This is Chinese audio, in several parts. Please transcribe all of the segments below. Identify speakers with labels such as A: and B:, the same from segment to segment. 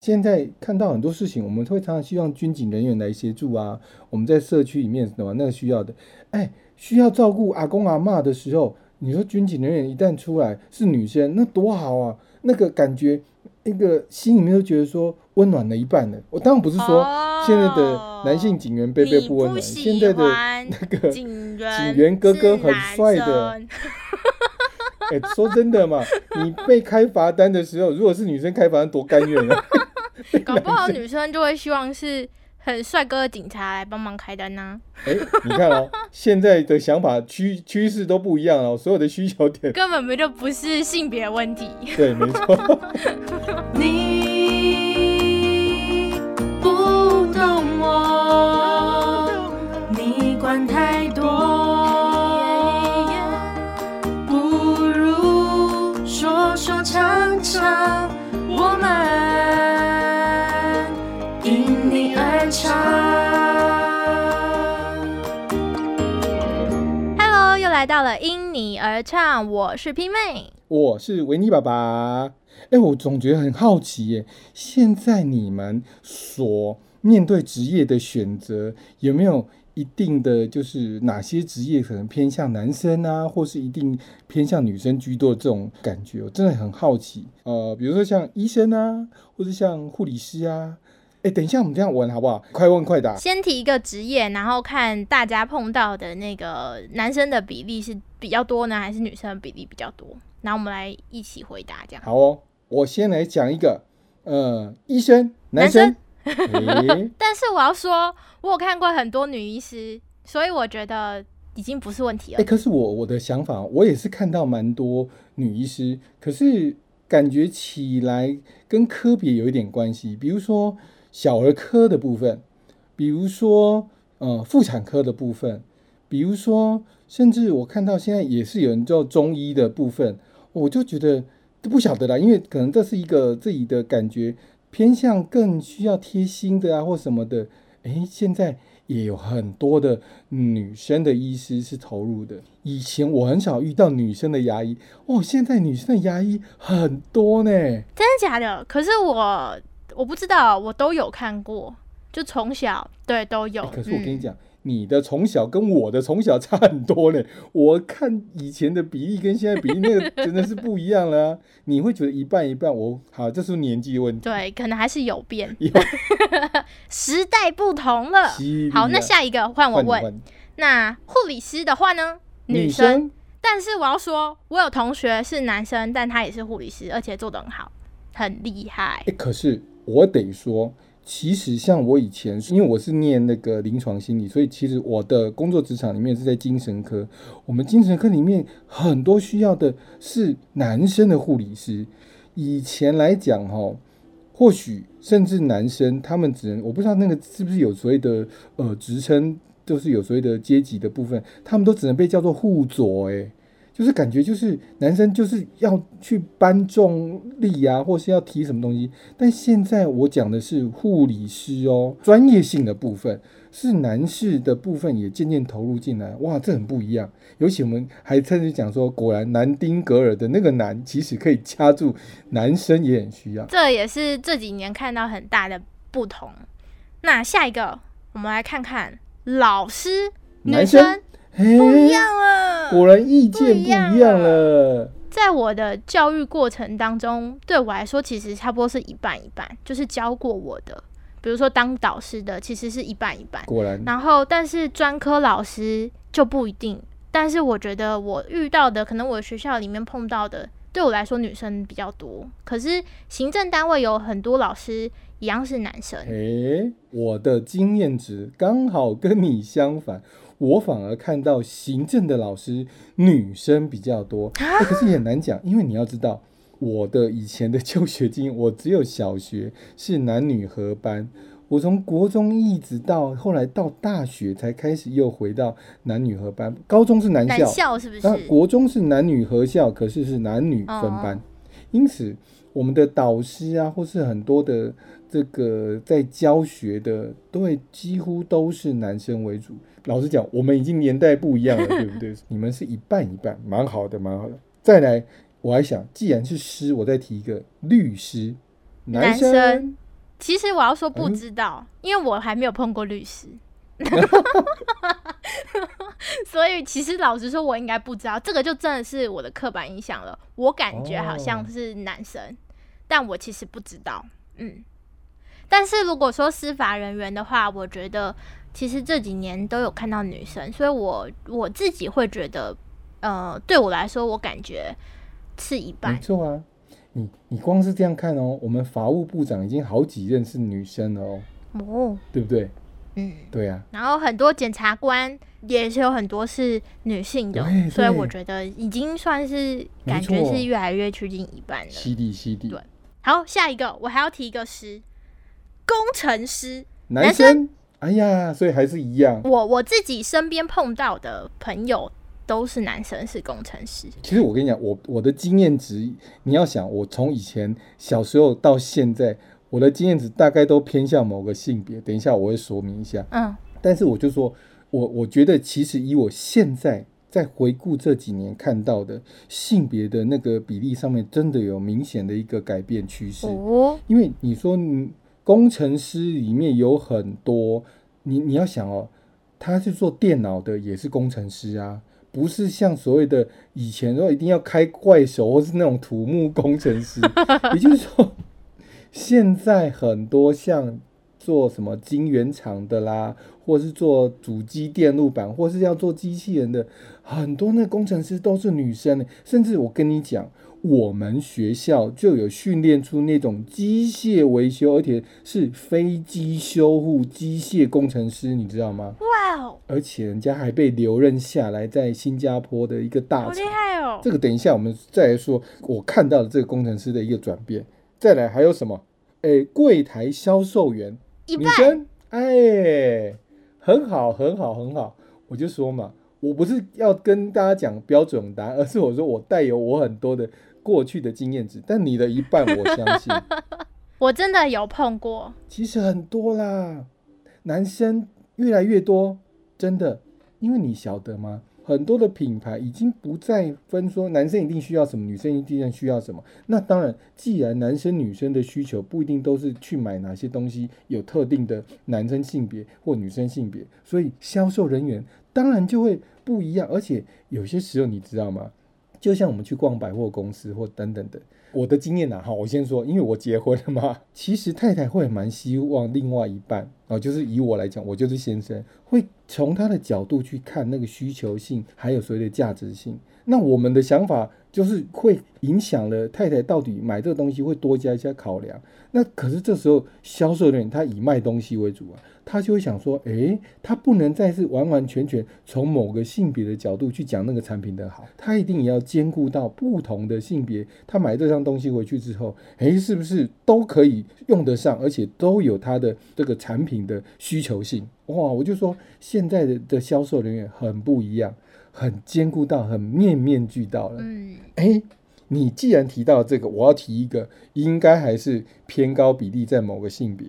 A: 现在看到很多事情，我们会常常希望军警人员来协助啊。我们在社区里面什么那个需要的，哎，需要照顾阿公阿妈的时候，你说军警人员一旦出来是女生，那多好啊！那个感觉，那个心里面都觉得说温暖了一半了。我当然不是说现在的男性警员贝贝不温暖，现在的那个警员哥哥很帅的。哎，说真的嘛，你被开罚单的时候，如果是女生开罚单，多甘愿啊！
B: 搞不好女生就会希望是很帅哥的警察来帮忙开单呢。
A: 哎，你看哦，现在的想法趋趋势都不一样了，所有的需求点
B: 根本就不是性别问题。
A: 对，没错。
C: 你
B: 而唱，我是拼妹，
A: 我是维尼爸爸。哎，我总觉得很好奇耶，现在你们所面对职业的选择，有没有一定的就是哪些职业可能偏向男生啊，或是一定偏向女生居多这种感觉？我真的很好奇。呃，比如说像医生啊，或者像护理师啊。哎，等一下，我们这样问好不好？快问快答。
B: 先提一个职业，然后看大家碰到的那个男生的比例是比较多呢，还是女生的比例比较多？然后我们来一起回答，这样。
A: 好哦，我先来讲一个，呃，医生，男生。
B: 但是我要说，我有看过很多女医师，所以我觉得已经不是问题了。
A: 哎，可是我我的想法，我也是看到蛮多女医师，可是感觉起来跟科别有一点关系，比如说。小儿科的部分，比如说呃妇产科的部分，比如说甚至我看到现在也是有人做中医的部分，我就觉得都不晓得啦，因为可能这是一个自己的感觉偏向更需要贴心的啊或什么的。诶，现在也有很多的女生的医师是投入的，以前我很少遇到女生的牙医，哦，现在女生的牙医很多呢，真
B: 的假的？可是我。我不知道，我都有看过，就从小对都有。
A: 可是我跟你讲，你的从小跟我的从小差很多呢。我看以前的比例跟现在比例，那个真的是不一样了。你会觉得一半一半，我好，这是年纪问题。
B: 对，可能还是有变，时代不同了。好，那下一个换我问。那护理师的话呢？女生。但是我要说，我有同学是男生，但他也是护理师，而且做的很好，很厉害。
A: 哎，可是。我得说，其实像我以前，因为我是念那个临床心理，所以其实我的工作职场里面是在精神科。我们精神科里面很多需要的是男生的护理师。以前来讲，哈，或许甚至男生他们只能，我不知道那个是不是有所谓的呃职称，就是有所谓的阶级的部分，他们都只能被叫做护佐，诶。就是感觉就是男生就是要去搬重力啊，或是要提什么东西。但现在我讲的是护理师哦，专业性的部分是男士的部分也渐渐投入进来。哇，这很不一样。尤其我们还特别讲说，果然南丁格尔的那个男，其实可以掐住男生也很需要。
B: 这也是这几年看到很大的不同。那下一个，我们来看看老师，
A: 男生。
B: 不一样了，
A: 果然意见不一样了。
B: 在我的教育过程当中，对我来说其实差不多是一半一半，就是教过我的，比如说当导师的，其实是一半一半。
A: 果然，
B: 然后但是专科老师就不一定。但是我觉得我遇到的，可能我学校里面碰到的，对我来说女生比较多。可是行政单位有很多老师一样是男生。
A: 诶，我的经验值刚好跟你相反。我反而看到行政的老师女生比较多，可是也很难讲，因为你要知道我的以前的就学经验，我只有小学是男女合班，我从国中一直到后来到大学才开始又回到男女合班，高中是男
B: 校是不是？
A: 那国中是男女合校，可是是男女分班，因此我们的导师啊，或是很多的这个在教学的，都会几乎都是男生为主。老实讲，我们已经年代不一样了，对不对？你们是一半一半，蛮好的，蛮好的。再来，我还想，既然是师，我再提一个律师，
B: 男生其实我要说不知道，因为我还没有碰过律师，所以其实老实说，我应该不知道。这个就真的是我的刻板印象了。我感觉好像是男生，但我其实不知道。嗯，但是如果说司法人员的话，我觉得其实这几年都有看到女生，所以我我自己会觉得，呃，对我来说，我感觉是一半。
A: 没错啊。你你光是这样看哦，我们法务部长已经好几任是女生了哦，哦，对不对？嗯，对啊。
B: 然后很多检察官也是有很多是女性的，所以我觉得已经算是感觉是越来越趋近一半了。
A: 犀利犀利。
B: 对，好，下一个我还要提一个师，工程师，
A: 男生。哎呀，所以还是一样。
B: 我我自己身边碰到的朋友。都是男生是工程师。
A: 其实我跟你讲，我我的经验值，你要想，我从以前小时候到现在，我的经验值大概都偏向某个性别。等一下我会说明一下。嗯。但是我就说，我我觉得其实以我现在在回顾这几年看到的性别的那个比例上面，真的有明显的一个改变趋势。哦。因为你说工程师里面有很多，你你要想哦，他是做电脑的，也是工程师啊。不是像所谓的以前说一定要开怪手或是那种土木工程师，也就是说，现在很多像做什么晶圆厂的啦，或是做主机电路板，或是要做机器人的，很多那工程师都是女生，甚至我跟你讲。我们学校就有训练出那种机械维修，而且是飞机修护机械工程师，你知道吗？哇哦！而且人家还被留任下来，在新加坡的一个大厂。
B: 好厉害哦！
A: 这个等一下我们再来说。我看到了这个工程师的一个转变。再来还有什么？哎，柜台销售员，女生，哎，很好，很好，很好。我就说嘛，我不是要跟大家讲标准答案，而是我说我带有我很多的。过去的经验值，但你的一半我相信，
B: 我真的有碰过。
A: 其实很多啦，男生越来越多，真的，因为你晓得吗？很多的品牌已经不再分说男生一定需要什么，女生一定需要什么。那当然，既然男生女生的需求不一定都是去买哪些东西，有特定的男生性别或女生性别，所以销售人员当然就会不一样。而且有些时候，你知道吗？就像我们去逛百货公司或等等的，我的经验呐，哈，我先说，因为我结婚了嘛，其实太太会蛮希望另外一半啊，就是以我来讲，我就是先生，会从他的角度去看那个需求性，还有所谓的价值性。那我们的想法就是会影响了太太到底买这个东西会多加一些考量。那可是这时候销售人员他以卖东西为主啊。他就会想说，诶，他不能再是完完全全从某个性别的角度去讲那个产品的好，他一定也要兼顾到不同的性别。他买这样东西回去之后，诶，是不是都可以用得上，而且都有他的这个产品的需求性？哇，我就说现在的的销售人员很不一样，很兼顾到，很面面俱到了。嗯，诶，你既然提到这个，我要提一个，应该还是偏高比例在某个性别。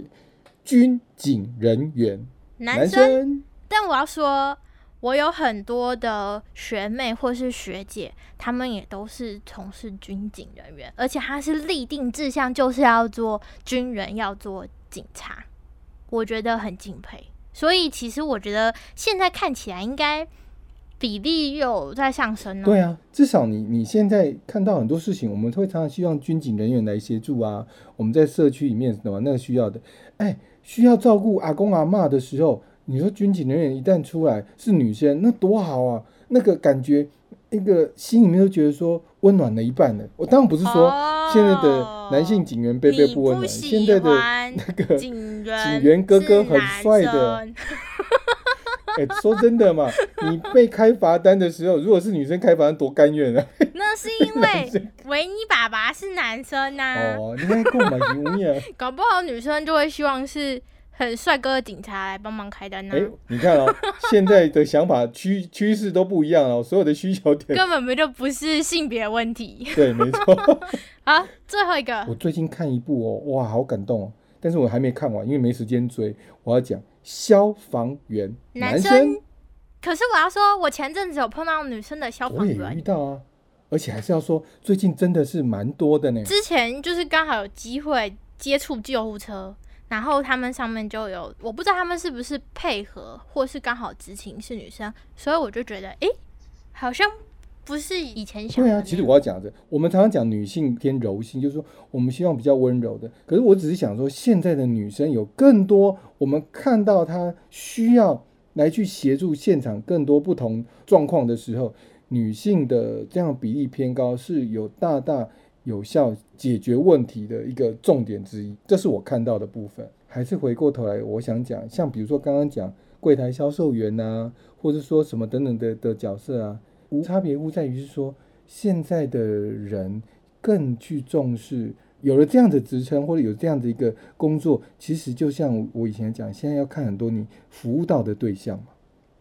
A: 军警人员，男生。
B: 但我要说，我有很多的学妹或是学姐，他们也都是从事军警人员，而且他是立定志向，就是要做军人，要做警察。我觉得很敬佩。所以，其实我觉得现在看起来应该。比例有在上升呢。
A: 对啊，至少你你现在看到很多事情，我们会常常希望军警人员来协助啊。我们在社区里面什么那个需要的，哎，需要照顾阿公阿妈的时候，你说军警人员一旦出来是女生，那多好啊！那个感觉，那个心里面都觉得说温暖了一半了。我当然不是说现在的男性警员贝贝不温暖，现在的那个 警员哥哥很帅的。哎，说真的嘛，你被开罚单的时候，如果是女生开罚单，多甘愿啊！
B: 那是因为 维尼爸爸是男生呐。
A: 哦，你在购买营业？
B: 搞不好女生就会希望是很帅哥的警察来帮忙开单呢。哎，
A: 你看哦，现在的想法趋趋势都不一样哦，所有的需求点
B: 根本不就不是性别问题。
A: 对，没错。
B: 好，最后一个，
A: 我最近看一部哦，哇，好感动哦，但是我还没看完，因为没时间追。我要讲。消防员，男生。
B: 可是我要说，我前阵子有碰到女生的消防员，
A: 我也遇到啊，而且还是要说，最近真的是蛮多的呢。
B: 之前就是刚好有机会接触救护车，然后他们上面就有，我不知道他们是不是配合，或是刚好执勤是女生，所以我就觉得，哎，好像不是以前想。
A: 对啊，其实我要讲的，我们常常讲女性偏柔性，就是说我们希望比较温柔的。可是我只是想说，现在的女生有更多，我们看到她需要来去协助现场更多不同状况的时候，女性的这样比例偏高，是有大大。有效解决问题的一个重点之一，这是我看到的部分。还是回过头来，我想讲，像比如说刚刚讲柜台销售员呐，或者说什么等等的的角色啊，无差别，无在于是说，现在的人更去重视，有了这样的职称或者有这样的一个工作，其实就像我以前讲，现在要看很多你服务到的对象嘛。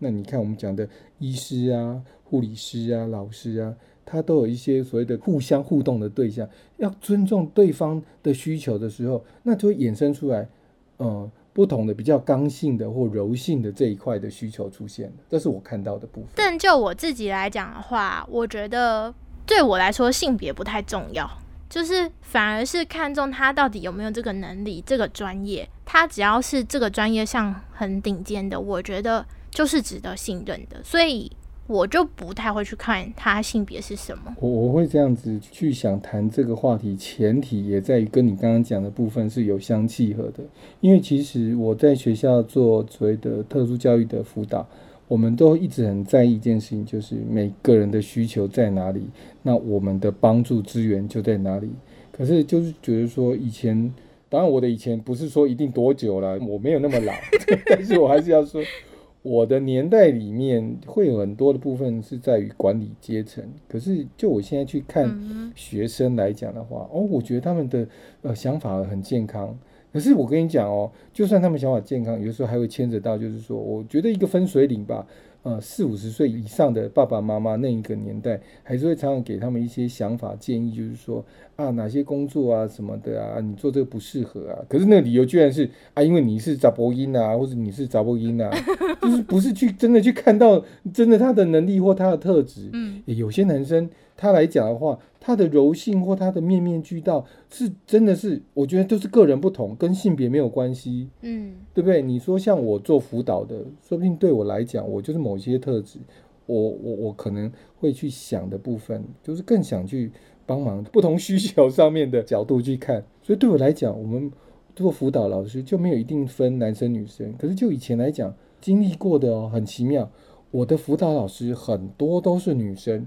A: 那你看我们讲的医师啊、护理师啊、老师啊。他都有一些所谓的互相互动的对象，要尊重对方的需求的时候，那就会衍生出来，呃，不同的比较刚性的或柔性的这一块的需求出现这是我看到的部分。
B: 但就我自己来讲的话，我觉得对我来说性别不太重要，就是反而是看重他到底有没有这个能力、这个专业。他只要是这个专业上很顶尖的，我觉得就是值得信任的。所以。我就不太会去看他性别是什么。
A: 我我会这样子去想谈这个话题，前提也在于跟你刚刚讲的部分是有相契合的。因为其实我在学校做所谓的特殊教育的辅导，我们都一直很在意一件事情，就是每个人的需求在哪里，那我们的帮助资源就在哪里。可是就是觉得说，以前当然我的以前不是说一定多久了，我没有那么老，但是我还是要说。我的年代里面会有很多的部分是在于管理阶层，可是就我现在去看学生来讲的话，哦，我觉得他们的呃想法很健康。可是我跟你讲哦，就算他们想法健康，有时候还会牵扯到，就是说，我觉得一个分水岭吧。呃，四五十岁以上的爸爸妈妈那一个年代，还是会常常给他们一些想法建议，就是说啊，哪些工作啊什么的啊，你做这个不适合啊。可是那个理由居然是啊，因为你是杂播音啊，或者你是杂播音啊，就是不是去真的去看到真的他的能力或他的特质。嗯，有些男生他来讲的话。他的柔性或他的面面俱到，是真的是，我觉得都是个人不同，跟性别没有关系，嗯，对不对？你说像我做辅导的，说不定对我来讲，我就是某些特质，我我我可能会去想的部分，就是更想去帮忙不同需求上面的角度去看。所以对我来讲，我们做辅导老师就没有一定分男生女生，可是就以前来讲，经历过的哦，很奇妙，我的辅导老师很多都是女生。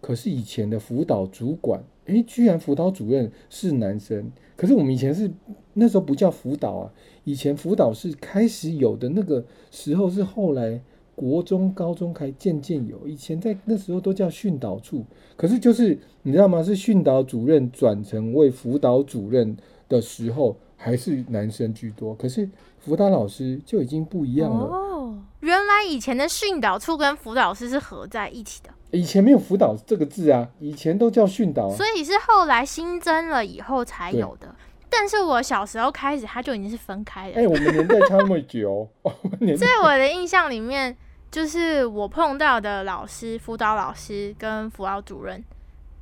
A: 可是以前的辅导主管，诶，居然辅导主任是男生。可是我们以前是那时候不叫辅导啊，以前辅导是开始有的那个时候是后来国中、高中才渐渐有。以前在那时候都叫训导处。可是就是你知道吗？是训导主任转成为辅导主任的时候，还是男生居多。可是辅导老师就已经不一样了。哦，
B: 原来以前的训导处跟辅导师是合在一起的。
A: 以前没有辅导这个字啊，以前都叫训导，
B: 所以是后来新增了以后才有的。但是我小时候开始，它就已经是分开的。
A: 哎，我们年代差那么久，
B: 在我的印象里面，就是我碰到的老师、辅导老师跟辅导主任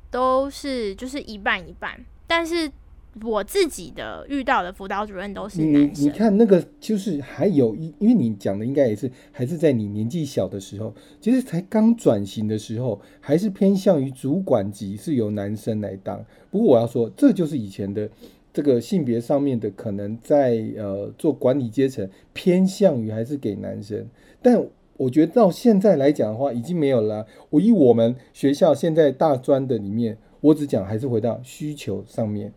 B: 都是就是一半一半，但是。我自己的遇到的辅导主任都是
A: 你你看那个就是还有一，因为你讲的应该也是还是在你年纪小的时候，其实才刚转型的时候，还是偏向于主管级是由男生来当。不过我要说，这就是以前的这个性别上面的可能在呃做管理阶层偏向于还是给男生。但我觉得到现在来讲的话，已经没有了。我以我们学校现在大专的里面，我只讲还是回到需求上面。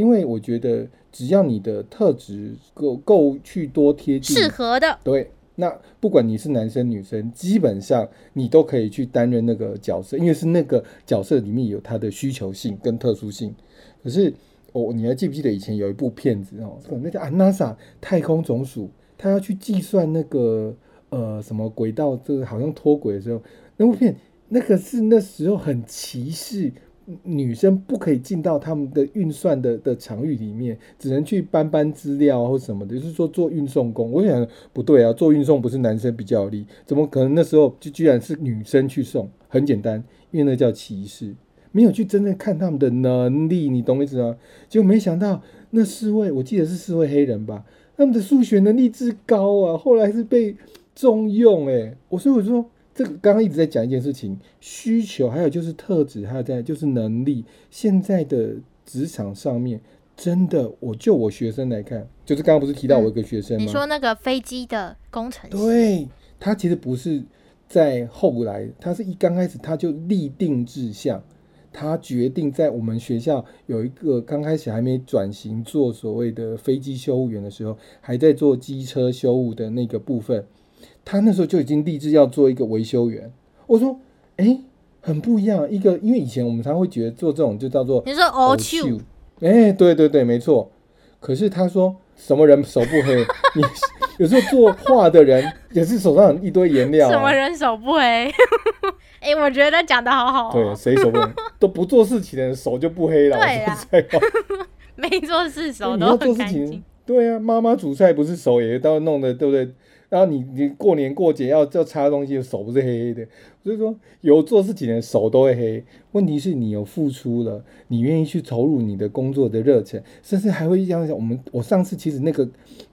A: 因为我觉得，只要你的特质够够去多贴近
B: 适合的，
A: 对，那不管你是男生女生，基本上你都可以去担任那个角色，因为是那个角色里面有它的需求性跟特殊性。可是，哦，你还记不记得以前有一部片子哦，那叫啊 NASA 太空总署，他要去计算那个呃什么轨道，这个好像脱轨的时候，那部片那个是那时候很歧视。女生不可以进到他们的运算的的场域里面，只能去搬搬资料或什么的，就是说做运送工。我想不对啊，做运送不是男生比较有利，怎么可能那时候就居然是女生去送？很简单，因为那叫歧视，没有去真正看他们的能力，你懂意思吗？就没想到那四位我记得是四位黑人吧，他们的数学能力之高啊，后来是被重用哎，我所以我说这个刚刚一直在讲一件事情，需求还有就是特质，还有在就是能力，现在的职场上面真的，我就我学生来看，就是刚刚不是提到我一个学生吗？
B: 你说那个飞机的工程师，
A: 对他其实不是在后来，他是一刚开始他就立定志向。他决定在我们学校有一个刚开始还没转型做所谓的飞机修务员的时候，还在做机车修务的那个部分。他那时候就已经立志要做一个维修员。我说：“哎，很不一样。一个因为以前我们常会觉得做这种就叫做
B: 你说哦秀，
A: 哎，对对对，没错。可是他说什么人手不黑？你有时候做画的人也是手上一堆颜料。
B: 什么人手不黑？” 哎，我觉得讲的好好。
A: 对，谁手不黑 都不做事情的人手就不黑了。
B: 对呀，没做事手都很干净。
A: 对啊，妈妈煮菜不是手也都弄的，对不对？然后你你过年过节要要擦东西，手不是黑黑的。所以说，有做事情的手都会黑。问题是你有付出了，你愿意去投入你的工作的热忱，甚至还会想想我们我上次其实那个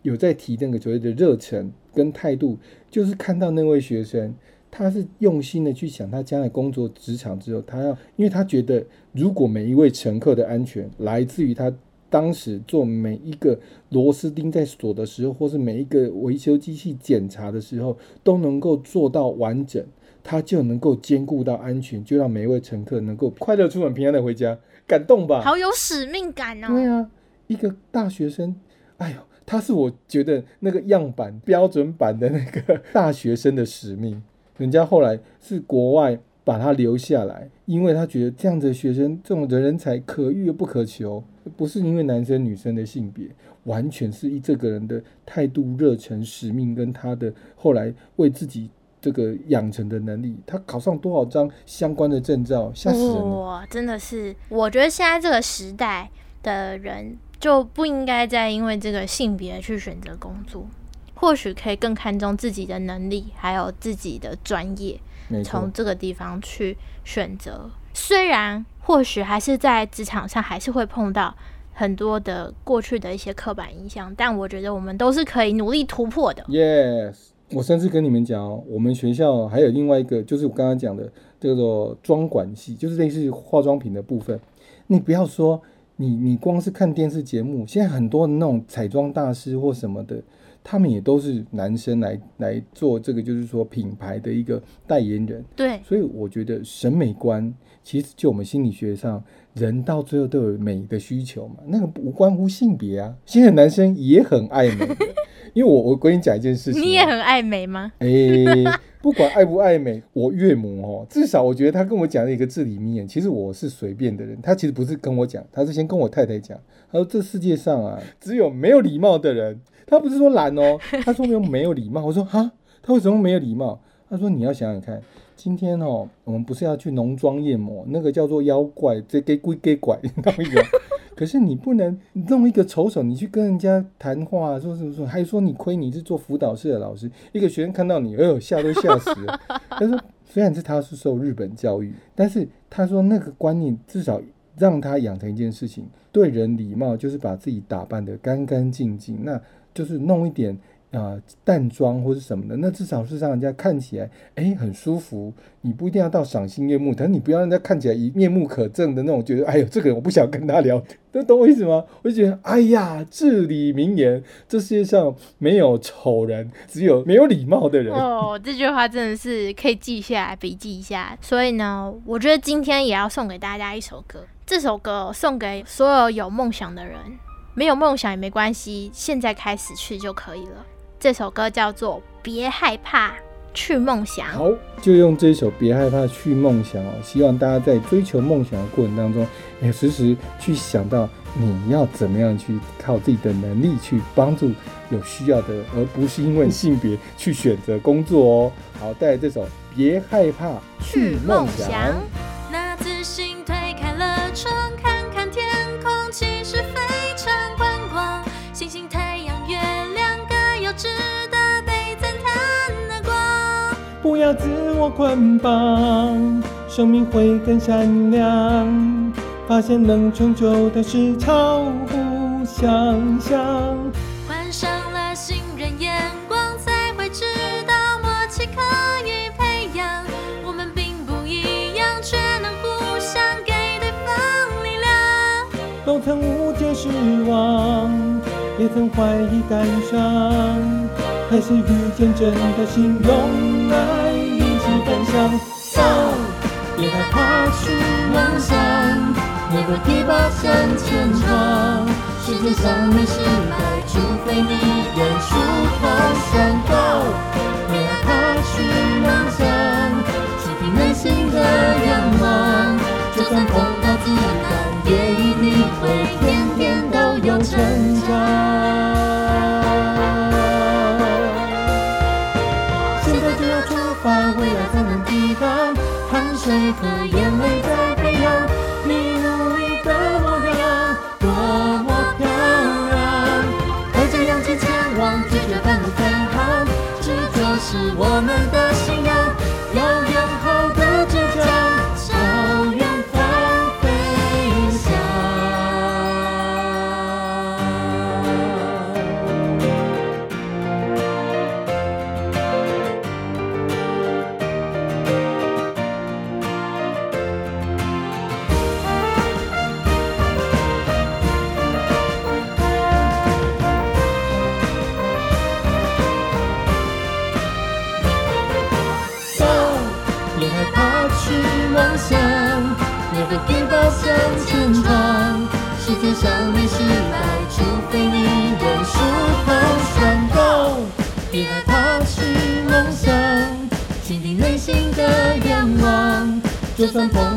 A: 有在提那个所谓的热忱跟态度，就是看到那位学生。他是用心的去想，他将来工作职场之后，他要，因为他觉得，如果每一位乘客的安全来自于他当时做每一个螺丝钉在锁的时候，或是每一个维修机器检查的时候，都能够做到完整，它就能够兼顾到安全，就让每一位乘客能够快乐出门，平安的回家，感动吧？
B: 好有使命感哦！
A: 对啊，一个大学生，哎呦，他是我觉得那个样板标准版的那个大学生的使命。人家后来是国外把他留下来，因为他觉得这样子的学生，这种的人才可遇而不可求，不是因为男生女生的性别，完全是以这个人的态度、热忱、使命跟他的后来为自己这个养成的能力。他考上多少张相关的证照，吓死人！
B: 哇，真的是，我觉得现在这个时代的人就不应该再因为这个性别去选择工作。或许可以更看重自己的能力，还有自己的专业，从这个地方去选择。虽然或许还是在职场上还是会碰到很多的过去的一些刻板印象，但我觉得我们都是可以努力突破的。
A: Yes，我甚至跟你们讲哦，我们学校还有另外一个，就是我刚刚讲的叫做妆管系，就是类似化妆品的部分。你不要说你，你光是看电视节目，现在很多那种彩妆大师或什么的。他们也都是男生来来做这个，就是说品牌的一个代言人。
B: 对，
A: 所以我觉得审美观其实就我们心理学上，人到最后都有美的需求嘛，那个无关乎性别啊。现在男生也很爱美，因为我我跟你讲一件事情，
B: 你也很爱美吗？
A: 哎，不管爱不爱美，我岳母哦，至少我觉得他跟我讲了一个字里面，其实我是随便的人。他其实不是跟我讲，他是先跟我太太讲，他说这世界上啊，只有没有礼貌的人。他不是说懒哦，他说没有没有礼貌。我说哈，他为什么没有礼貌？他说你要想想看，今天哦，我们不是要去浓妆艳抹，那个叫做妖怪，这给鬼给拐，你懂意思？可是你不能弄一个丑手，你去跟人家谈话，说什么说，还说你亏你是做辅导室的老师，一个学生看到你，哎呦吓都吓死了。他说虽然是他是受日本教育，但是他说那个观念至少让他养成一件事情，对人礼貌就是把自己打扮得干干净净。那就是弄一点啊淡妆或者什么的，那至少是让人家看起来哎很舒服。你不一定要到赏心悦目，但你不要让人家看起来一面目可憎的那种，觉得哎呦这个人我不想跟他聊。都懂我意思吗？我就觉得哎呀至理名言，这世界上没有丑人，只有没有礼貌的人。
B: 哦，这句话真的是可以记下来，笔记一下。所以呢，我觉得今天也要送给大家一首歌，这首歌送给所有有梦想的人。没有梦想也没关系，现在开始去就可以了。这首歌叫做《别害怕去梦想》。
A: 好，就用这首《别害怕去梦想》哦。希望大家在追求梦想的过程当中，也时时去想到你要怎么样去靠自己的能力去帮助有需要的，而不是因为性别去选择工作哦。好，带来这首《别害怕去梦想》。要自我捆绑，生命会更闪亮。发现能成就的事超乎想
C: 想象。
A: 换上了新人眼光，才会知道默契可以培养。我们并不一样，却能互相给对方力量。
C: 都曾误解失望，也曾怀疑感伤，还是遇见真的心，用爱一起分享。走，别害怕去梦想，Never give up 向前闯。世界向你失败，除非你认输投降。Go，别害怕去梦想，倾听内心的愿望，就算碰到阻难，是我们的心去梦想，